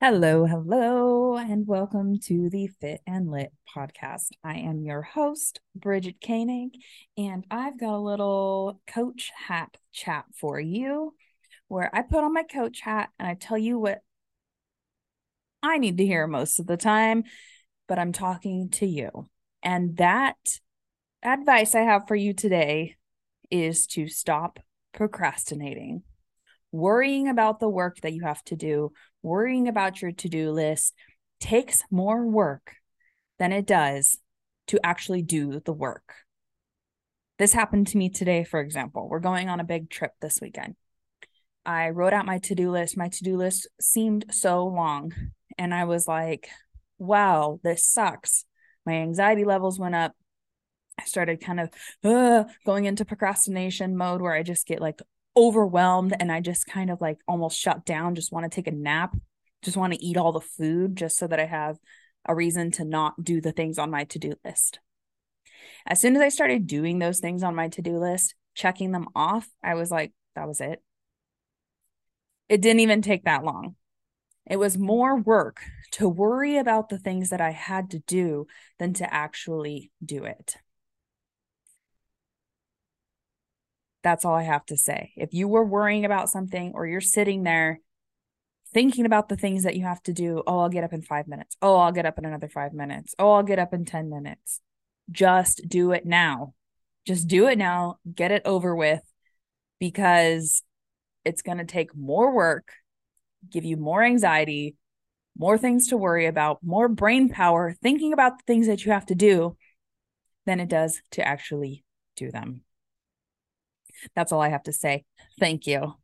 Hello, hello, and welcome to the Fit and Lit podcast. I am your host, Bridgette Koenig, and I've got a little coach hat chat for you where I put on my coach hat and I tell you what I need to hear most of the time, but I'm talking to you. And that advice I have for you today is to stop procrastinating worrying about the work that you have to do, worrying about your to do list takes more work than it does to actually do the work. This happened to me today, for example. We're going on a big trip this weekend. I wrote out my to do list. My to do list seemed so long. And I was like, wow, this sucks. My anxiety levels went up. I started kind of uh, going into procrastination mode where I just get like overwhelmed and I just kind of like almost shut down, just want to take a nap, just want to eat all the food just so that I have a reason to not do the things on my to do list. As soon as I started doing those things on my to do list, checking them off, I was like, that was it. It didn't even take that long. It was more work to worry about the things that I had to do than to actually do it. That's all I have to say. If you were worrying about something or you're sitting there thinking about the things that you have to do, oh, I'll get up in five minutes. Oh, I'll get up in another five minutes. Oh, I'll get up in 10 minutes. Just do it now. Just do it now. Get it over with because it's going to take more work, give you more anxiety, more things to worry about, more brain power thinking about the things that you have to do than it does to actually do them. That's all I have to say. Thank you.